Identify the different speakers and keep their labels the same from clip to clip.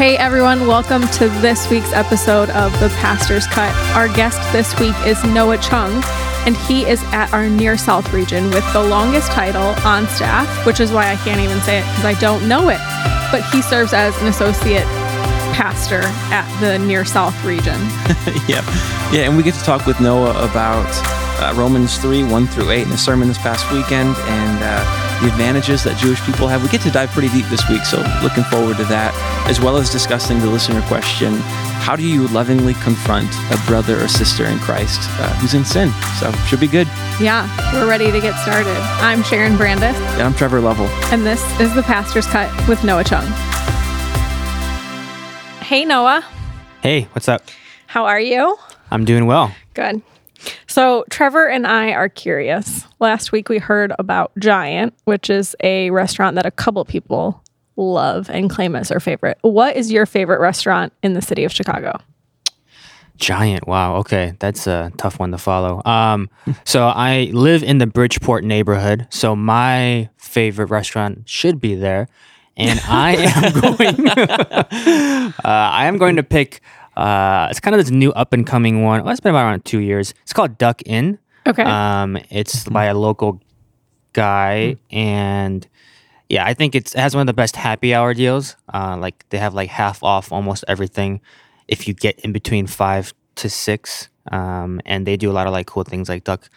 Speaker 1: Hey everyone, welcome to this week's episode of The Pastor's Cut. Our guest this week is Noah Chung, and he is at our Near South region with the longest title on staff, which is why I can't even say it because I don't know it. But he serves as an associate pastor at the Near South region.
Speaker 2: yeah. Yeah, and we get to talk with Noah about uh, Romans 3 1 through 8 in a sermon this past weekend and uh, the advantages that Jewish people have. We get to dive pretty deep this week, so looking forward to that, as well as discussing the listener question How do you lovingly confront a brother or sister in Christ uh, who's in sin? So, should be good.
Speaker 1: Yeah, we're ready to get started. I'm Sharon Brandis.
Speaker 2: And I'm Trevor Lovell.
Speaker 1: And this is The Pastor's Cut with Noah Chung. Hey, Noah.
Speaker 3: Hey, what's up?
Speaker 1: How are you?
Speaker 3: I'm doing well.
Speaker 1: Good. So, Trevor and I are curious. Last week we heard about Giant, which is a restaurant that a couple people love and claim as their favorite. What is your favorite restaurant in the city of Chicago?
Speaker 3: Giant. Wow. Okay. That's a tough one to follow. Um, so I live in the Bridgeport neighborhood. So my favorite restaurant should be there. And I am going, uh, I am going to pick uh, it's kind of this new up and coming one. Well, it's been about around two years. It's called Duck Inn.
Speaker 1: Okay.
Speaker 3: Um, it's by a local guy, and yeah, I think it's, it has one of the best happy hour deals. Uh, like they have like half off almost everything if you get in between five to six. Um, and they do a lot of like cool things like duck,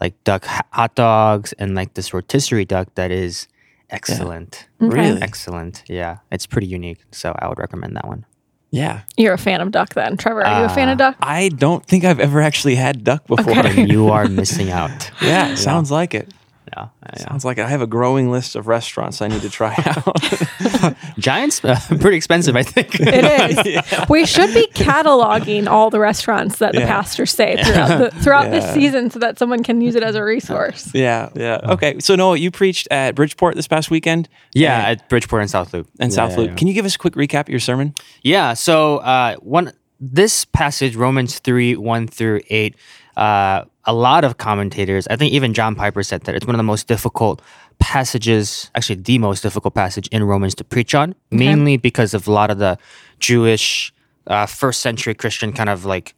Speaker 3: like duck hot dogs and like this rotisserie duck that is excellent.
Speaker 1: Yeah. Okay.
Speaker 2: Really?
Speaker 3: Excellent. Yeah, it's pretty unique. So I would recommend that one.
Speaker 2: Yeah.
Speaker 1: You're a fan of duck then. Trevor, are you a fan of
Speaker 3: Uh,
Speaker 1: duck?
Speaker 2: I don't think I've ever actually had duck before.
Speaker 1: Okay.
Speaker 3: you are missing out.
Speaker 2: yeah, sounds like it.
Speaker 3: Yeah, yeah.
Speaker 2: Sounds like I have a growing list of restaurants I need to try out.
Speaker 3: Giants, uh, pretty expensive, I think.
Speaker 1: It is. We should be cataloging all the restaurants that the
Speaker 2: Yeah.
Speaker 1: pastors say throughout the throughout
Speaker 2: Yeah.
Speaker 1: this season so that someone can use it as a resource.
Speaker 2: yeah, yeah. Okay, so Noah, you preached at Bridgeport this past weekend.
Speaker 3: yeah,
Speaker 2: and,
Speaker 3: at Bridgeport and South Loop.
Speaker 2: and
Speaker 3: Yeah,
Speaker 2: South
Speaker 3: yeah,
Speaker 2: Loop.
Speaker 3: yeah.
Speaker 2: Can you give us a quick recap of your sermon?
Speaker 3: Yeah. So uh, one this passage, Romans three one through eight. Uh, a lot of commentators, I think even John Piper said that it's one of the most difficult passages, actually the most difficult passage in Romans to preach on, mainly because of a lot of the Jewish uh, first century Christian kind of like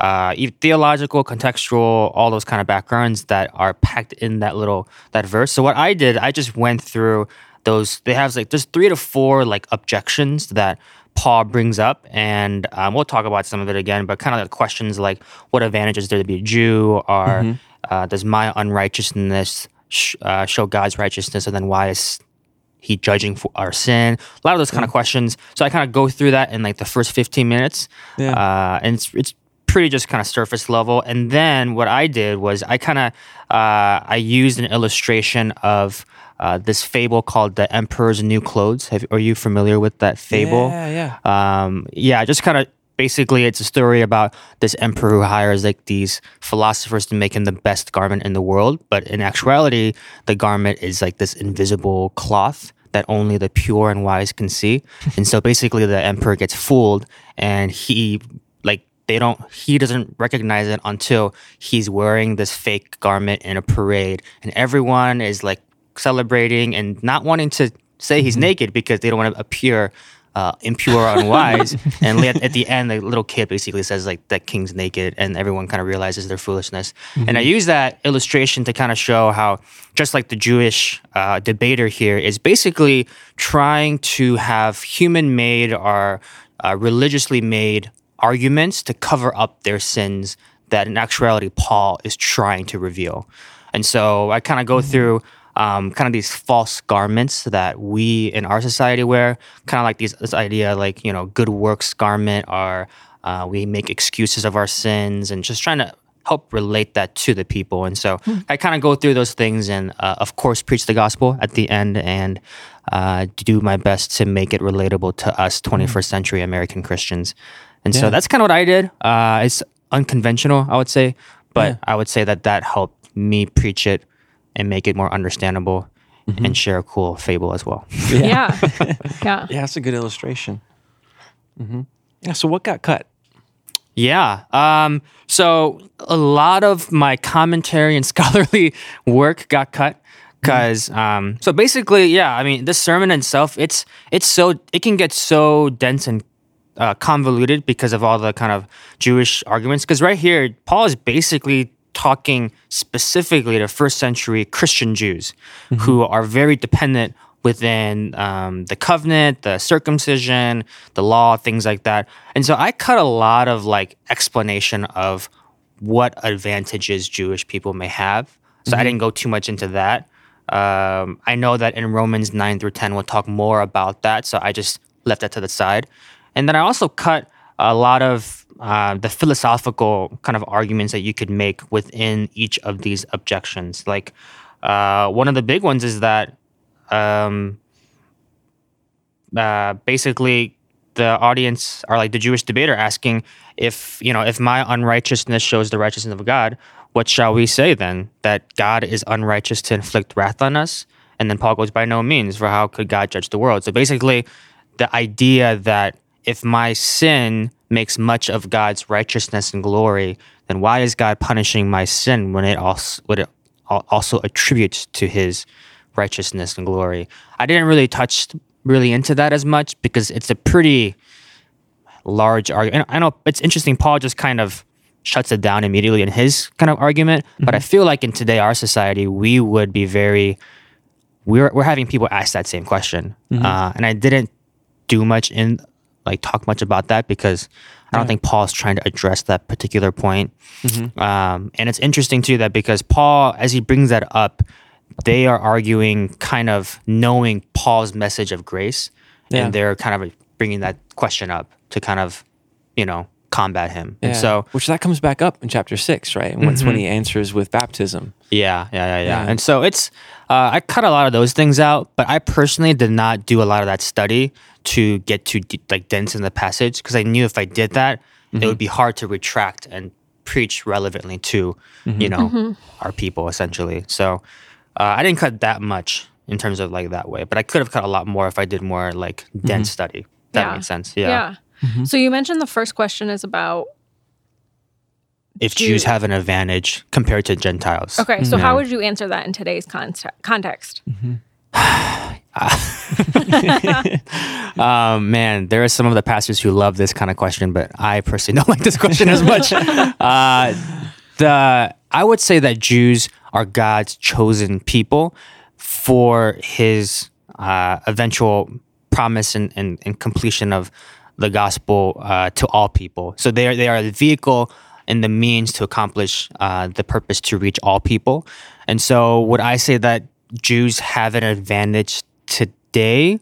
Speaker 3: uh, theological, contextual, all those kind of backgrounds that are packed in that little that verse. So what I did, I just went through those. They have like there's three to four like objections that Paul brings up, and um, we'll talk about some of it again. But kind of the questions like, what advantage is there to be a Jew, or uh, does my unrighteousness sh- uh, show God's righteousness, and then why is he judging for our sin? A lot of those kind of questions. So I kind of go through that in like the first 15 minutes.
Speaker 2: Yeah.
Speaker 3: Uh, and it's, it's pretty just kind of surface level. And then what I did was I kind of, uh, I used an illustration of uh, this fable called The Emperor's New Clothes. Have, are you familiar with that fable?
Speaker 2: Yeah, yeah.
Speaker 3: um, yeah, just kind of basically it's a story about this emperor who hires like these philosophers to make him the best garment in the world. But in actuality, the garment is like this invisible cloth that only the pure and wise can see. and so basically the emperor gets fooled and he they don't he doesn't recognize it until he's wearing this fake garment in a parade and everyone is like celebrating and not wanting to say he's naked because they don't want to appear uh, impure or unwise. and at, the end, the little kid basically says like that king's naked, and everyone kind of realizes their foolishness. And I use that illustration to kind of show how just like the Jewish uh, debater here is basically trying to have human-made or uh, religiously made arguments to cover up their sins that in actuality Paul is trying to reveal. And so I kind of go through um, kind of these false garments that we in our society wear, kind of like these, this idea like, you know, good works garment or uh, we make excuses of our sins and just trying to help relate that to the people. And so I kind of go through those things and, uh, of course, preach the gospel at the end and uh, do my best to make it relatable to us 21st century American Christians. And
Speaker 2: Yeah.
Speaker 3: so that's kind of what I did. Uh, it's unconventional, I would say, but I would say that that helped me preach it and make it more understandable and share a cool fable as well.
Speaker 1: Yeah. Yeah.
Speaker 2: Yeah, that's a good illustration. hmm Yeah. So what got cut?
Speaker 3: Yeah. Um, so a lot of my commentary and scholarly work got cut. because um, so basically, yeah. I mean, this sermon itself, it's it's so it can get so dense and uh, convoluted because of all the kind of Jewish arguments. Because right here, Paul is basically talking specifically to first century Christian Jews who are very dependent within um, the covenant, the circumcision, the law, things like that. And so I cut a lot of like explanation of what advantages Jewish people may have. So I didn't go too much into that. Um, I know that in Romans 9 through 10, we'll talk more about that. So I just left that to the side. And then I also cut a lot of uh, the philosophical kind of arguments that you could make within each of these objections. Like uh, one of the big ones is that um, uh, basically the audience are like the Jewish debater asking if you know if my unrighteousness shows the righteousness of God, what shall we say then? That God is unrighteous to inflict wrath on us? And then Paul goes, by no means, for how could God judge the world? So basically, the idea that if my sin makes much of God's righteousness and glory, then why is God punishing my sin when it also when it also attributes to His righteousness and glory? I didn't really touch really into that as much because it's a pretty large argument. I know it's interesting. Paul just kind of shuts it down immediately in his kind of argument, but I feel like in today our society we would be very we're we're having people ask that same question, uh, and I didn't do much in like talk much about that because I don't think Paul's trying to address that particular point. Um, and it's interesting too that because Paul, as he brings that up, they are arguing kind of knowing Paul's message of grace,
Speaker 2: Yeah.
Speaker 3: and they're kind of bringing that question up to kind of you know combat him. And so
Speaker 2: which that comes back up in chapter six, right? And that's when he answers with baptism.
Speaker 3: Yeah, yeah, yeah, yeah.
Speaker 2: Yeah.
Speaker 3: And so it's uh, I cut a lot of those things out, but I personally did not do a lot of that study to get too deep, like dense in the passage because I knew if I did that, it mm-hmm. would be hard to retract and preach relevantly to you mm-hmm. know mm-hmm. our people essentially. So uh, I didn't cut that much in terms of like that way, but I could have cut a lot more if I did more like dense study. That
Speaker 1: Yeah.
Speaker 3: makes sense.
Speaker 1: Yeah.
Speaker 3: Yeah.
Speaker 1: So you mentioned the first question is about
Speaker 3: If
Speaker 1: Jew-
Speaker 3: Jews have an advantage compared to Gentiles.
Speaker 1: okay. So
Speaker 3: Yeah.
Speaker 1: how would you answer that in today's context? Context.
Speaker 3: Um, man, there are some of the pastors who love this kind of question, but I personally don't like this question as much. uh, the I would say that Jews are God's chosen people for His uh, eventual promise and, and, and completion of the gospel uh, to all people. So they are they are the vehicle and the means to accomplish uh, the purpose to reach all people. And so, would I say that Jews have an advantage today?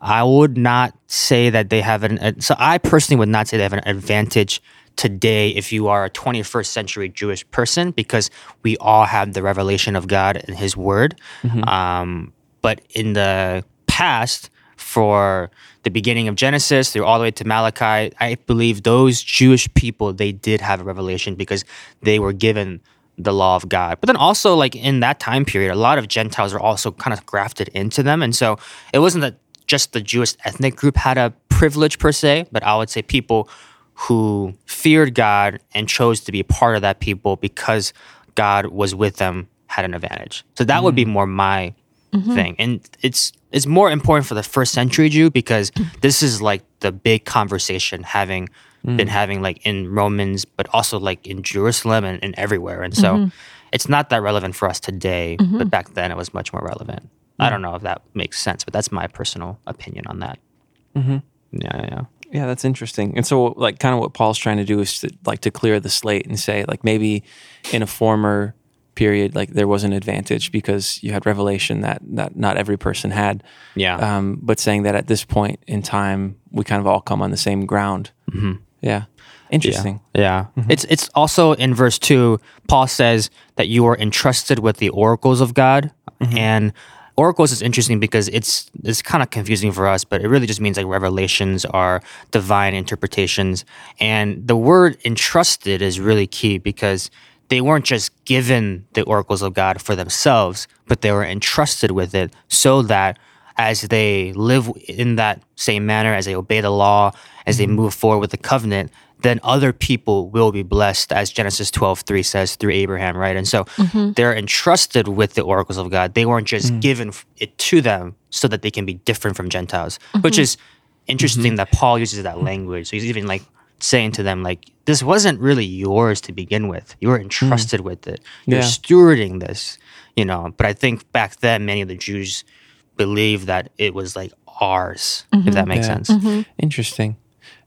Speaker 3: I would not say that they have an. So I personally would not say they have an advantage today if you are a 21st century Jewish person because we all have the revelation of God and His Word. Um, but in the past, for the beginning of Genesis through all the way to Malachi, I believe those Jewish people they did have a revelation because they were given the law of God. But then also like in that time period, a lot of Gentiles were also kind of grafted into them. And so it wasn't that just the Jewish ethnic group had a privilege per se, but I would say people who feared God and chose to be part of that people because God was with them had an advantage. So that would be mm. more my mm-hmm. thing. And it's it's more important for the first century Jew because this is like the big conversation having been having like in Romans, but also like in Jerusalem and, and everywhere. And so it's not that relevant for us today, but back then it was much more relevant. I don't know if that makes sense, but that's my personal opinion on that. Yeah, yeah, yeah.
Speaker 2: Yeah, that's interesting. And so, like, kind of what Paul's trying to do is to, like to clear the slate and say, like, maybe in a former period, like there was an advantage because you had revelation that that not every person had.
Speaker 3: Yeah.
Speaker 2: Um, but saying that at this point in time, we kind of all come on the same ground. Mm-hmm. Yeah, interesting.
Speaker 3: Yeah. Mm-hmm. It's it's also in verse 2 Paul says that you are entrusted with the oracles of God. Mm-hmm. And oracles is interesting because it's it's kind of confusing for us but it really just means like revelations are divine interpretations. And the word entrusted is really key because they weren't just given the oracles of God for themselves but they were entrusted with it so that as they live in that same manner, as they obey the law, as they mm-hmm. move forward with the covenant, then other people will be blessed, as Genesis 12 3 says through Abraham, right? And so mm-hmm. they're entrusted with the oracles of God. They weren't just mm. given it to them so that they can be different from Gentiles, which mm-hmm. is interesting that Paul uses that language. So he's even like saying to them, like, this wasn't really yours to begin with. You were mm. entrusted with it. You're
Speaker 2: Yeah.
Speaker 3: stewarding this, you know. But I think back then, many of the Jews believed that it was like ours, if that makes
Speaker 2: Yeah.
Speaker 3: sense.
Speaker 2: Interesting.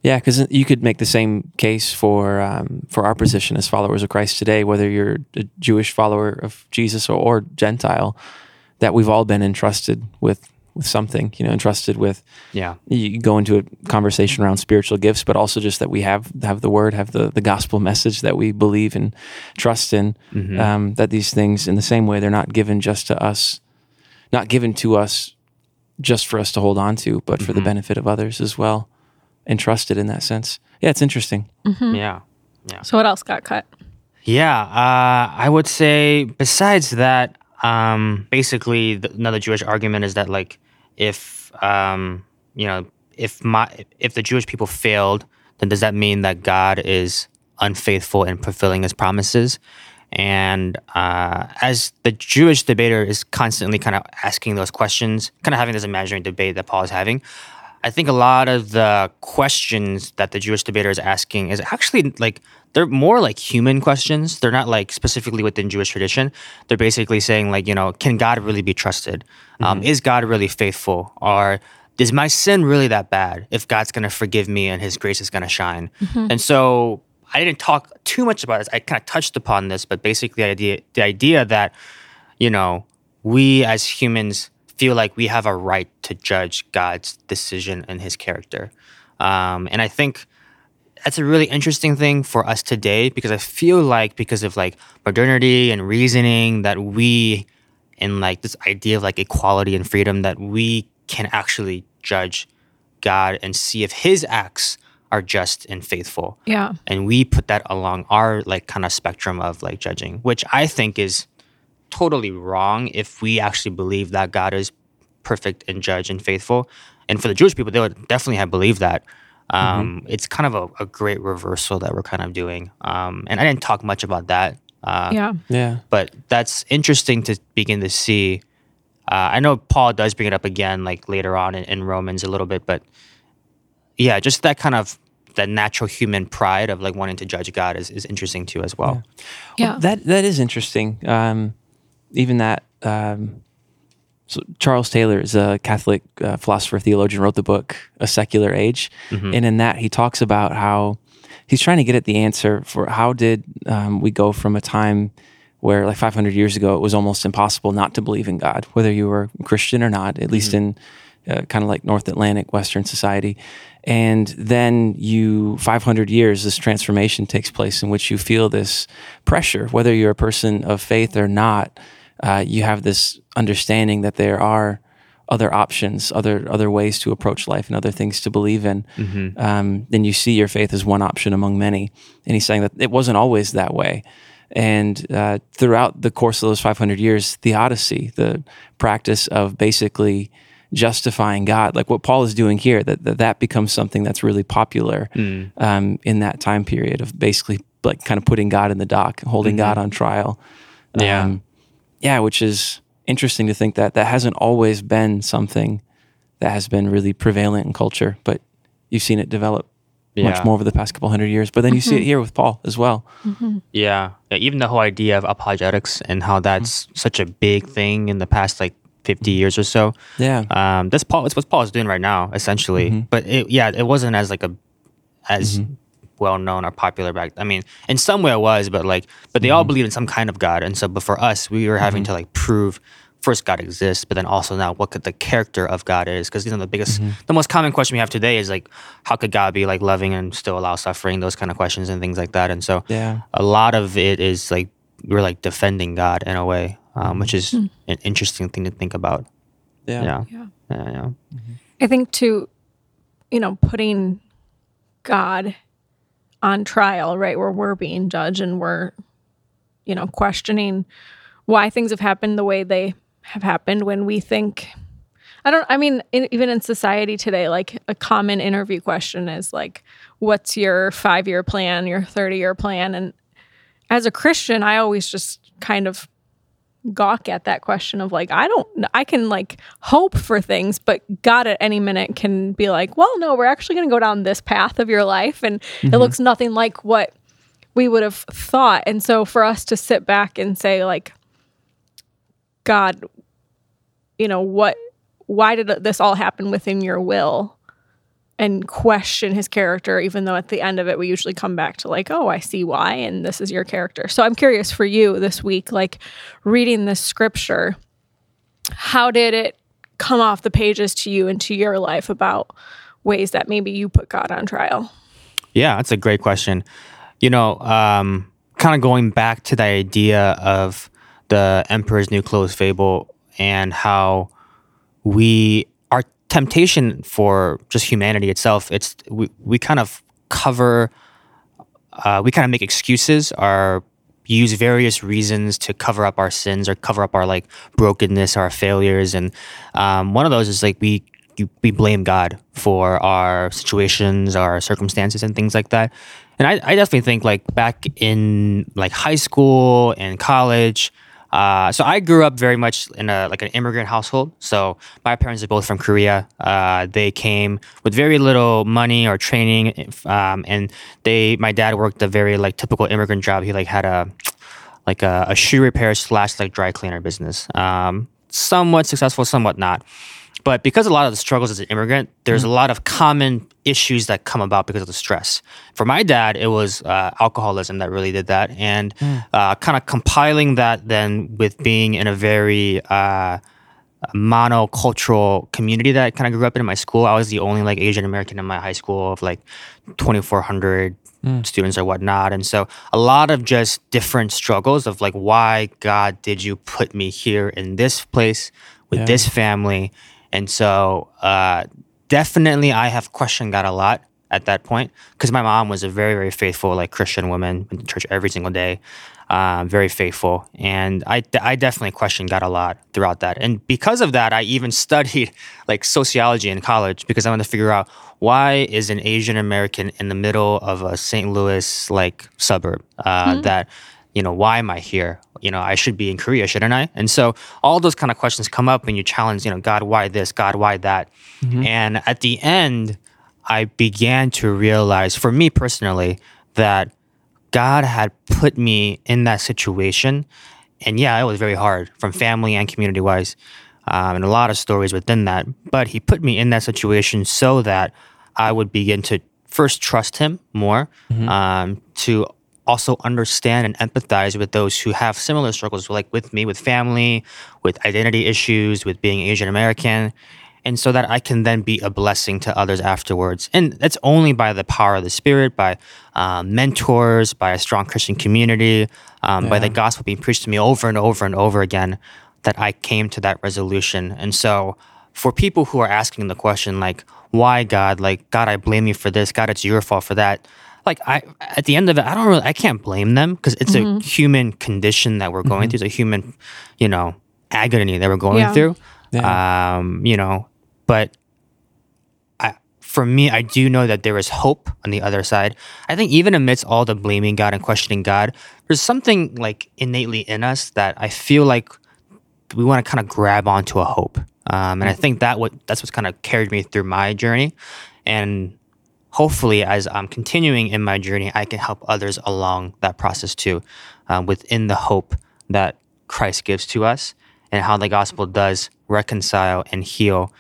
Speaker 2: Yeah, because you could make the same case for um, for our position as followers of Christ today, whether you're a Jewish follower of Jesus or, or Gentile, that we've all been entrusted with with something. You know, entrusted with.
Speaker 3: Yeah.
Speaker 2: You go into a conversation around spiritual gifts, but also just that we have have the word, have the the gospel message that we believe and trust in. Um, that these things, in the same way, they're not given just to us, not given to us just for us to hold on to, but for the benefit of others as well. Entrusted in that sense. Yeah, it's interesting.
Speaker 3: Yeah.
Speaker 1: So what else got cut?
Speaker 3: Yeah, uh, I would say besides that, um, basically the, another Jewish argument is that like if um, you know if my if the Jewish people failed, then does that mean that God is unfaithful in fulfilling His promises? And uh, as the Jewish debater is constantly kind of asking those questions, kind of having this imaginary debate that Paul is having, I think a lot of the questions that the Jewish debater is asking is actually like they're more like human questions. They're not like specifically within Jewish tradition. They're basically saying like, you know, can God really be trusted? Um, is God really faithful? Or is my sin really that bad? If God's going to forgive me and His grace is going to shine, and so I didn't talk too much about this. I kind of touched upon this, but basically, the idea the idea that you know we as humans feel like we have a right to judge God's decision and His character, um, and I think that's a really interesting thing for us today because I feel like because of like modernity and reasoning that we and like this idea of like equality and freedom that we can actually judge God and see if his acts are just and faithful.
Speaker 1: Yeah.
Speaker 3: And we put that along our like kind of spectrum of like judging, which I think is totally wrong if we actually believe that God is perfect and judge and faithful. And for the Jewish people, they would definitely have believed that. Um, It's kind of a, a great reversal that we're kind of doing. Um, and I didn't talk much about that. Uh,
Speaker 1: Yeah.
Speaker 2: Yeah.
Speaker 3: but that's interesting to begin to see. Uh, I know Paul does bring it up again, like later on in, in Romans a little bit, but yeah, just that kind of that natural human pride of like wanting to judge God is, is interesting too as well.
Speaker 1: Yeah.
Speaker 2: That that is interesting. Um, even that. Um, so Charles Taylor is a Catholic uh, philosopher theologian. Wrote the book A Secular Age, and in that he talks about how he's trying to get at the answer for how did um, we go from a time where like 500 years ago it was almost impossible not to believe in God, whether you were Christian or not, at least in uh, kind of like North Atlantic Western society. And then you, 500 years, this transformation takes place in which you feel this pressure, whether you're a person of faith or not. Uh, you have this understanding that there are other options, other other ways to approach life, and other things to believe in. Um, then you see your faith as one option among many. And he's saying that it wasn't always that way. And uh, throughout the course of those 500 years, theodicy, the practice of basically justifying God, like what Paul is doing here, that that, that becomes something that's really popular mm. um, in that time period of basically like kind of putting God in the dock, holding mm-hmm. God on trial.
Speaker 3: Yeah.
Speaker 2: Um, yeah, which is interesting to think that that hasn't always been something that has been really prevalent in culture, but you've seen it develop
Speaker 3: Yeah.
Speaker 2: much more over the past couple hundred years. But then you see it mm-hmm. here with Paul as well. Mm-hmm.
Speaker 3: Yeah. yeah. Even the whole idea of apologetics and how that's such a big thing in the past like 50 years or so.
Speaker 2: Yeah.
Speaker 3: Um, that's Paul. It's what Paul is doing right now, essentially. Mm-hmm. But it, yeah, it wasn't as like a as mm-hmm. well known or popular back. I mean, in some way it was, but like, but they all mm-hmm. believed in some kind of God, and so, but for us, we were having to like prove first God exists, but then also now what could the character of God is? Because you know the biggest, the most common question we have today is like, how could God be like loving and still allow suffering? Those kind of questions and things like that. And so,
Speaker 2: Yeah.
Speaker 3: a lot of it is like we're like defending God in a way, um, which is an interesting thing to think about.
Speaker 2: Yeah.
Speaker 3: Yeah.
Speaker 1: Yeah.
Speaker 3: Yeah. yeah.
Speaker 1: I think to, you know, putting God on trial, right, where we're being judged and we're, you know, questioning why things have happened the way they have happened when we think, I don't, I mean, in, even in society today, like a common interview question is like, what's your five year plan, your 30 year plan? And as a Christian, I always just kind of gawk at that question of like, I don't, I can like hope for things, but God at any minute can be like, well, no, we're actually going to go down this path of your life. And it mm-hmm. looks nothing like what we would have thought. And so for us to sit back and say, like, God, you know, what, why did this all happen within your will? And question his character, even though at the end of it, we usually come back to, like, oh, I see why, and this is your character. So I'm curious for you this week, like reading this scripture, how did it come off the pages to you and to your life about ways that maybe you put God on trial?
Speaker 3: Yeah, that's a great question. You know, um, kind of going back to the idea of the Emperor's New Clothes fable and how we temptation for just humanity itself. It's we we kind of cover, uh, we kind of make excuses or use various reasons to cover up our sins or cover up our like brokenness, our failures, and um, one of those is like we we blame God for our situations, our circumstances, and things like that. And I, I definitely think like back in like high school and college. Uh, so I grew up very much in a like an immigrant household. So my parents are both from Korea. Uh, they came with very little money or training, um, and they my dad worked a very like typical immigrant job. He like had a like a, a shoe repair slash like dry cleaner business. Um, somewhat successful, somewhat not. But because a lot of the struggles as an immigrant, there's a lot of common issues that come about because of the stress. For my dad, it was uh, alcoholism that really did that, and uh, kind of compiling that then with being in a very uh, monocultural community that I kind of grew up in, in my school. I was the only like Asian American in my high school of like 2,400 students or whatnot, and so a lot of just different struggles of like why God did you put me here in this place with
Speaker 2: Yeah.
Speaker 3: this family, and so uh, definitely I have questioned God a lot at that point because my mom was a very very faithful like Christian woman went to church every single day, um, very faithful, and I I definitely questioned God a lot throughout that, and because of that I even studied like sociology in college because I wanted to figure out why is an Asian American in the middle of a St. Louis like suburb uh, that you know why am I here? You know I should be in Korea, shouldn't I? And so all those kind of questions come up when you challenge you know God why this, God why that, and at the end. I began to realize, for me personally, that God had put me in that situation. And yeah, it was very hard from family and community wise, um, and a lot of stories within that. But He put me in that situation so that I would begin to first trust Him more, um, to also understand and empathize with those who have similar struggles, like with me, with family, with identity issues, with being Asian American and so that I can then be a blessing to others afterwards. And that's only by the power of the Spirit, by um, mentors, by a strong Christian community, um, by the gospel being preached to me over and over and over again, that I came to that resolution. And so, for people who are asking the question, like, why God? Like, God, I blame you for this. God, it's your fault for that. Like, I at the end of it, I don't really, I can't blame them because it's a human condition that we're going through. It's a human, you know, agony that we're going
Speaker 1: Yeah.
Speaker 3: through.
Speaker 2: Yeah.
Speaker 3: Um, you know, but I, for me, I do know that there is hope on the other side. I think even amidst all the blaming God and questioning God, there's something like innately in us that I feel like we want to kind of grab onto a hope. Um, and I think that what that's what's kind of carried me through my journey, and hopefully, as I'm continuing in my journey, I can help others along that process too, um, within the hope that Christ gives to us, and how the gospel does reconcile and heal,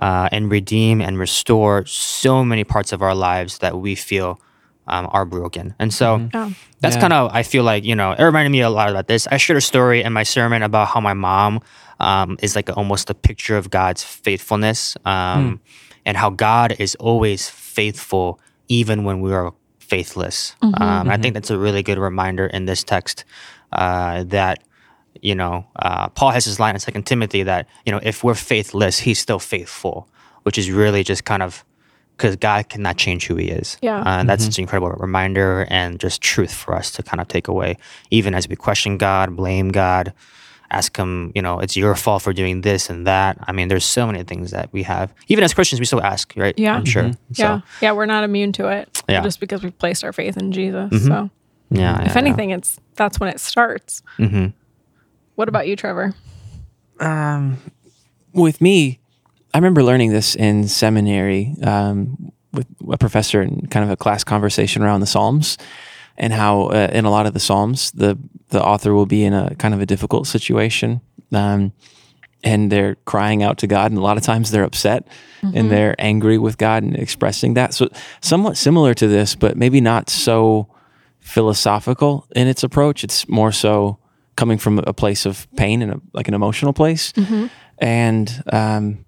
Speaker 3: uh, and redeem and restore so many parts of our lives that we feel um, are broken. And so
Speaker 1: Oh.
Speaker 3: that's
Speaker 2: Yeah.
Speaker 3: kind of I feel like you know it reminded me a lot about this. I shared a story in my sermon about how my mom um, is like almost a picture of God's faithfulness, um, and how God is always faithful even when we are faithless. Um, I think that's a really good reminder in this text uh, that you know uh, Paul has this line in Second Timothy that you know if we're faithless, he's still faithful, which is really just kind of because God cannot change who He is.
Speaker 1: Yeah.
Speaker 3: Uh, and that's such an incredible reminder and just truth for us to kind of take away, even as we question God, blame God. Ask him, you know, it's your fault for doing this and that. I mean, there's so many things that we have. Even as Christians, we still ask, right?
Speaker 1: Yeah.
Speaker 3: I'm sure. So,
Speaker 1: yeah. Yeah. We're not immune to it.
Speaker 3: Yeah.
Speaker 1: Just because we've placed our faith in Jesus.
Speaker 2: Mm-hmm.
Speaker 1: So
Speaker 3: yeah.
Speaker 1: if anything, it's that's when it starts.
Speaker 3: hmm
Speaker 1: What about you, Trevor?
Speaker 2: Um, with me, I remember learning this in seminary um, with a professor in kind of a class conversation around the Psalms, and how uh, in a lot of the Psalms, the the author will be in a kind of a difficult situation, um, and they're crying out to God, and a lot of times they're upset and they're angry with God and expressing that. So somewhat similar to this, but maybe not so philosophical in its approach. It's more so coming from a place of pain and a, like an emotional place, and um,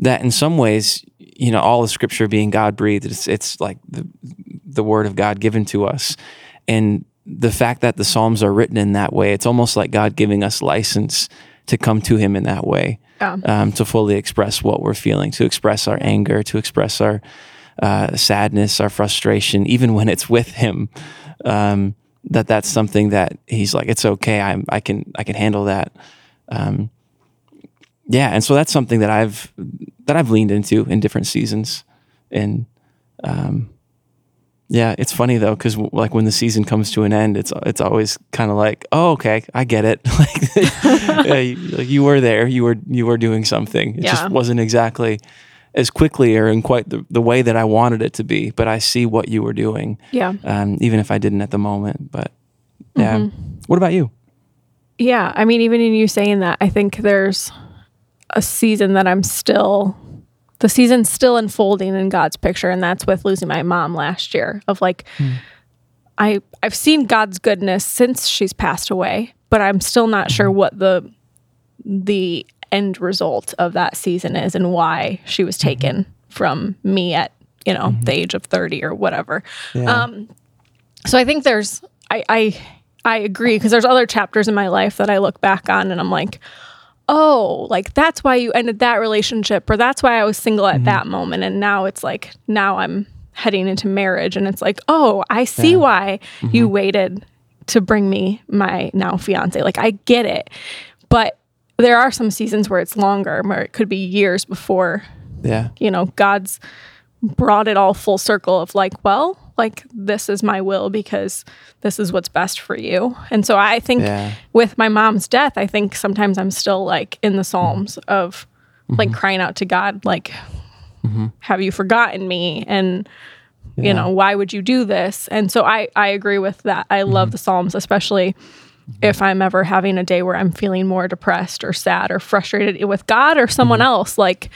Speaker 2: that in some ways, you know, all of Scripture being God breathed, it's it's like the the Word of God given to us, and the fact that the Psalms are written in that way, it's almost like God giving us license to come to Him in that way,
Speaker 1: Yeah.
Speaker 2: um, to fully express what we're feeling, to express our anger, to express our uh, sadness, our frustration, even when it's with Him. Um, that that's something that He's like, it's okay. I'm I can I can handle that. Um, yeah, and so that's something that I've that I've leaned into in different seasons, and um, yeah, it's funny though because like when the season comes to an end, it's it's always kind of like, oh, okay, I get it. like, yeah, you, like you were there, you were you were doing something. It
Speaker 1: Yeah.
Speaker 2: just wasn't exactly as quickly or in quite the, the way that I wanted it to be, but I see what you were doing,
Speaker 1: Yeah.
Speaker 2: um, even if I didn't at the moment. But yeah,
Speaker 1: Mm-hmm.
Speaker 2: what about you?
Speaker 1: Yeah, I mean, even in you saying that, I think there's a season that I'm still, the season's still unfolding in God's picture, and that's with losing my mom last year. Of like, hmm. I I've seen God's goodness since she's passed away, but I'm still not hmm. sure what the the end result of that season is and why she was hmm. taken from me at you know the age of 30 or whatever. Um, so I think there's I I, I agree because there's other chapters in my life that I look back on and I'm like, oh, like that's why you ended that relationship or that's why I was single at mm-hmm. that moment and now it's like now I'm heading into marriage and it's like, oh, I see why mm-hmm. you waited to bring me my now fiance. Like I get it. But there are some seasons where it's longer, where it could be years before
Speaker 2: Yeah,
Speaker 1: you know, God's brought it all full circle of like, well, like this is my will because this is what's best for you. And so I think
Speaker 2: Yeah.
Speaker 1: with my mom's death, I think sometimes I'm still like in the Psalms of like mm-hmm. crying out to God, like, mm-hmm. have you forgotten me? And you know, why would you do this? And so I I agree with that. I love mm-hmm. the Psalms, especially if I'm ever having a day where I'm feeling more depressed or sad or frustrated with God or someone else, like,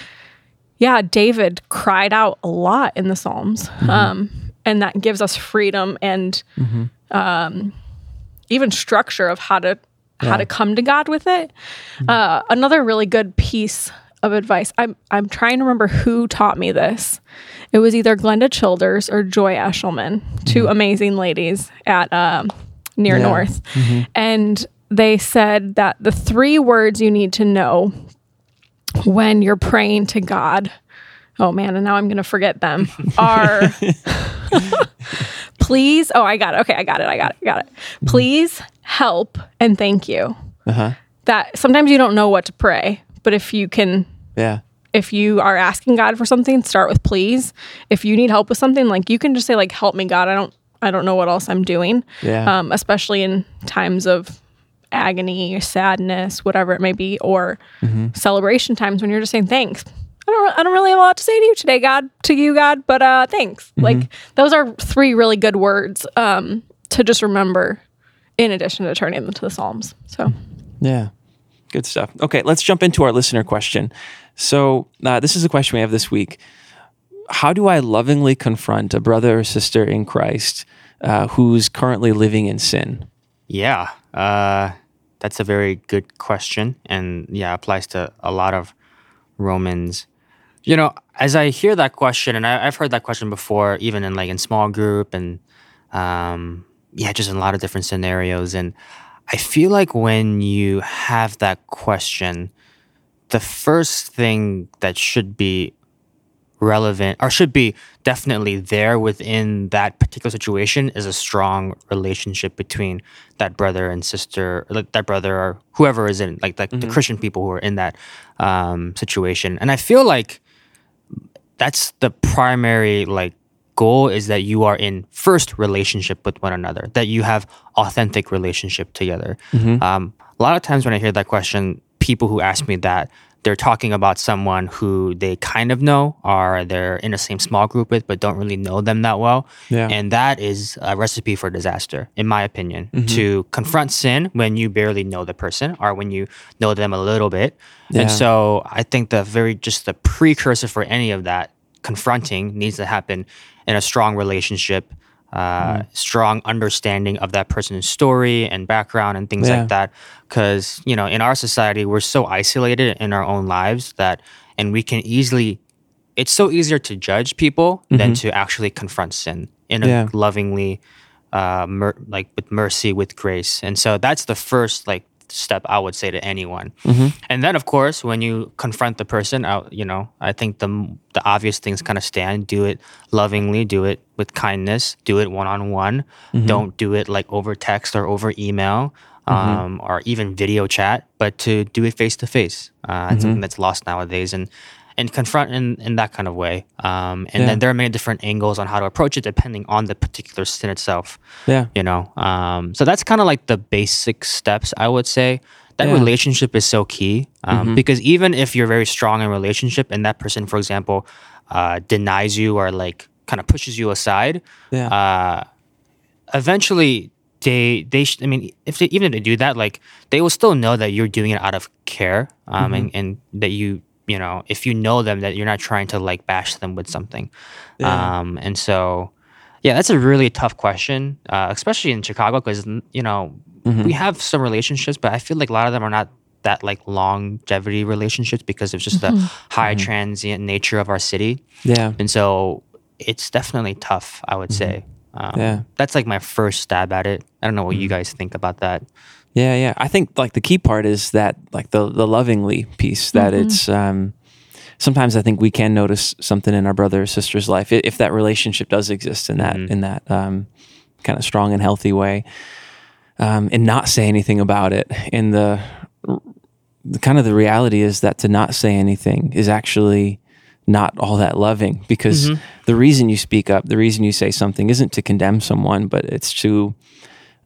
Speaker 1: yeah, David cried out a lot in the Psalms. Um, and that gives us freedom and um, even structure of how to how to come to God with it. Uh, another really good piece of advice. I'm I'm trying to remember who taught me this. It was either Glenda Childers or Joy Eshelman, 2 amazing ladies at um, near
Speaker 2: Yeah.
Speaker 1: North, and they said that the three words you need to know when you're praying to God. Oh man, and now I'm going to forget them. Are please, oh, I got it. Okay, I got it. I got it. I got it. Please help and thank you.
Speaker 2: uh-huh.
Speaker 1: That sometimes you don't know what to pray, but if you can
Speaker 2: yeah,
Speaker 1: if you are asking God for something, start with please. If you need help with something, like you can just say like help me God. I don't I don't know what else I'm doing.
Speaker 2: Yeah.
Speaker 1: Um, especially in times of agony, sadness, whatever it may be, or celebration times when you're just saying thanks. I don't I don't really have a lot to say to you today, God, to you, God, but uh thanks. Like those are three really good words um to just remember in addition to turning them to the Psalms. So
Speaker 2: Yeah. Good stuff. Okay, let's jump into our listener question. So, uh, this is a question we have this week. How do I lovingly confront a brother or sister in Christ uh, who's currently living in sin?
Speaker 3: Yeah, uh, that's a very good question, and yeah, applies to a lot of Romans. You know, as I hear that question, and I, I've heard that question before, even in like in small group, and um, yeah, just in a lot of different scenarios, and I feel like when you have that question, the first thing that should be relevant or should be definitely there within that particular situation is a strong relationship between that brother and sister, like that brother or whoever is in, like, like the Christian people who are in that um, situation. And I feel like that's the primary like goal is that you are in first relationship with one another that you have authentic relationship together. Um, a lot of times when i hear that question people who ask me that they're talking about someone who they kind of know or they're in the same small group with but don't really know them that well
Speaker 2: Yeah.
Speaker 3: and that is a recipe for disaster in my opinion mm-hmm. to confront sin when you barely know the person or when you know them a little bit
Speaker 2: Yeah.
Speaker 3: and so i think the very just the precursor for any of that confronting needs to happen in a strong relationship uh, strong understanding of that person's story and background and things
Speaker 2: Yeah.
Speaker 3: like that because you know in our society we're so isolated in our own lives that and we can easily it's so easier to judge people than to actually confront sin in a
Speaker 2: Yeah.
Speaker 3: lovingly uh mer- like with mercy with grace and so that's the first like step i would say to anyone. And then of course when you confront the person out you know i think the the obvious things kind of stand. Do it lovingly do it with kindness do it one-on-one. Don't do it like over text or over email um, or even video chat but to do it face to face. Uh it's something that's lost nowadays and and confront in, in that kind of way um, and
Speaker 2: Yeah.
Speaker 3: then there are many different angles on how to approach it depending on the particular sin itself
Speaker 2: Yeah.
Speaker 3: you know um, so that's kind of like the basic steps i would say that
Speaker 2: Yeah.
Speaker 3: relationship is so key um, because even if you're very strong in relationship and that person for example uh, denies you or like kind of pushes you aside
Speaker 2: Yeah.
Speaker 3: uh, eventually they they sh- I mean if they even if they do that like they will still know that you're doing it out of care um and, and that you you know if you know them that you're not trying to like bash them with something.
Speaker 2: Yeah.
Speaker 3: um and so yeah that's a really tough question uh, especially in Chicago because you know we have some relationships but I feel like a lot of them are not that like longevity relationships because of just the high transient nature of our city.
Speaker 2: Yeah.
Speaker 3: and so it's definitely tough i would say. Um,
Speaker 2: Yeah.
Speaker 3: that's like my first stab at it. I don't know what you guys think about that
Speaker 2: Yeah, yeah. I think like the key part is that like the the lovingly piece that it's um sometimes I think we can notice something in our brother or sister's life if that relationship does exist in that in that um kind of strong and healthy way. Um and not say anything about it. And the, the kind of the reality is that to not say anything is actually not all that loving because the reason you speak up, the reason you say something isn't to condemn someone, but it's to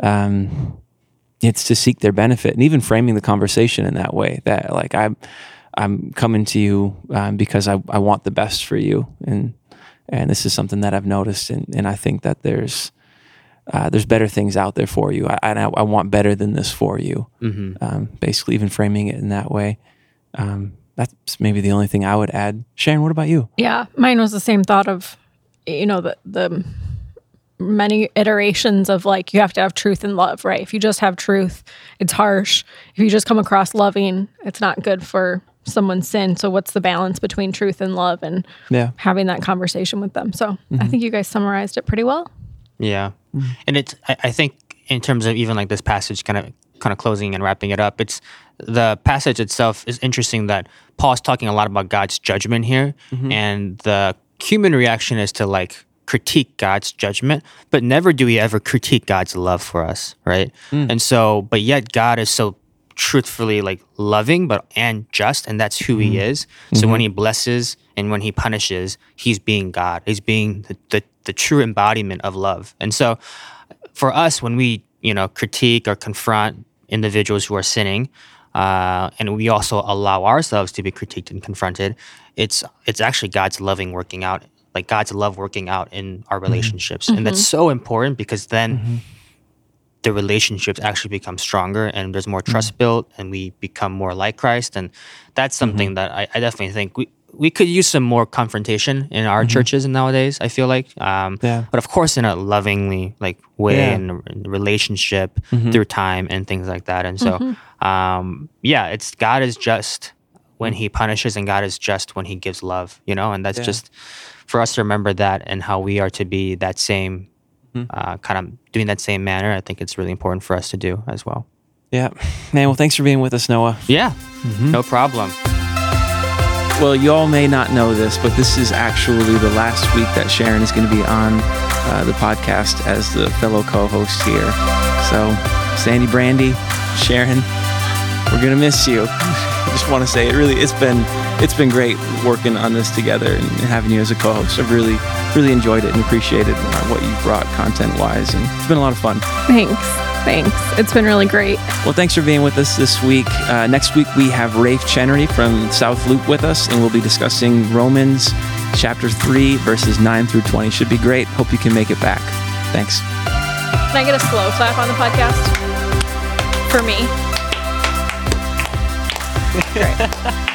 Speaker 2: um, it's to seek their benefit. And even framing the conversation in that way that like i'm i'm coming to you um, because I, I want the best for you. And and this is something that i've noticed. And, and i think that there's uh, there's better things out there for you. I, I, I want better than this for you. Um, basically even framing it in that way. Um, that's maybe the only thing i would add. Sharon what about you?
Speaker 1: Yeah, mine was the same thought of, you know, the the many iterations of like you have to have truth and love, right? If you just have truth, it's harsh. If you just come across loving, it's not good for someone's sin. So what's the balance between truth and love and
Speaker 2: yeah
Speaker 1: having that conversation with them? So I mm-hmm. think you guys summarized it pretty well.
Speaker 3: yeah mm-hmm. and it's I, I think in terms of even like this passage kind of kind of closing and wrapping it up it's the passage itself is interesting that paul's talking a lot about god's judgment here mm-hmm. and the human reaction is to like critique god's judgment but never do we ever critique god's love for us right? Hmm. And so but yet god is so truthfully like loving but and just and that's who he hmm. is. So when mm-hmm. he blesses and when he punishes he's being god. He's being the, the, the true embodiment of love. And so for us when we you know critique or confront individuals who are sinning uh, and we also allow ourselves to be critiqued and confronted it's it's actually god's loving working out like god's love working out in our mm-hmm. relationships and that's mm-hmm. so important because then mm-hmm. the relationships actually become stronger and there's more trust built and we become more like Christ. And that's something that I, I definitely think we, we could use some more confrontation in our churches nowadays, I feel like. Um,
Speaker 2: Yeah.
Speaker 3: But of course, in a lovingly like way
Speaker 2: Yeah.
Speaker 3: and a- in a relationship through time and things like that. And so, um, yeah, it's God is just when mm. he punishes and God is just when he gives love, you know, and that's
Speaker 2: Yeah.
Speaker 3: just for us to remember that and how we are to be that same uh, kind of doing that same manner. I think it's really important for us to do as well.
Speaker 2: yeah man well thanks for being with us noah
Speaker 3: Yeah, no problem.
Speaker 2: well, you all may not know this, but this is actually the last week that Sharon is going to be on uh, the podcast as the fellow co-host here. So, Sandy Brandy, Sharon, we're gonna miss you. Just want to say it really it's been it's been great working on this together and having you as a co-host. I've really really enjoyed it and appreciated uh, what you've brought content wise, and it's been a lot of fun.
Speaker 1: Thanks. Thanks. It's been really great.
Speaker 2: Well, thanks for being with us this week. Uh, next week we have Rafe Chenery from South Loop with us, and we'll be discussing Romans chapter three verses nine through twenty. Should be great. Hope you can make it back. Thanks.
Speaker 1: Can I get a slow clap on the podcast? For me. Great.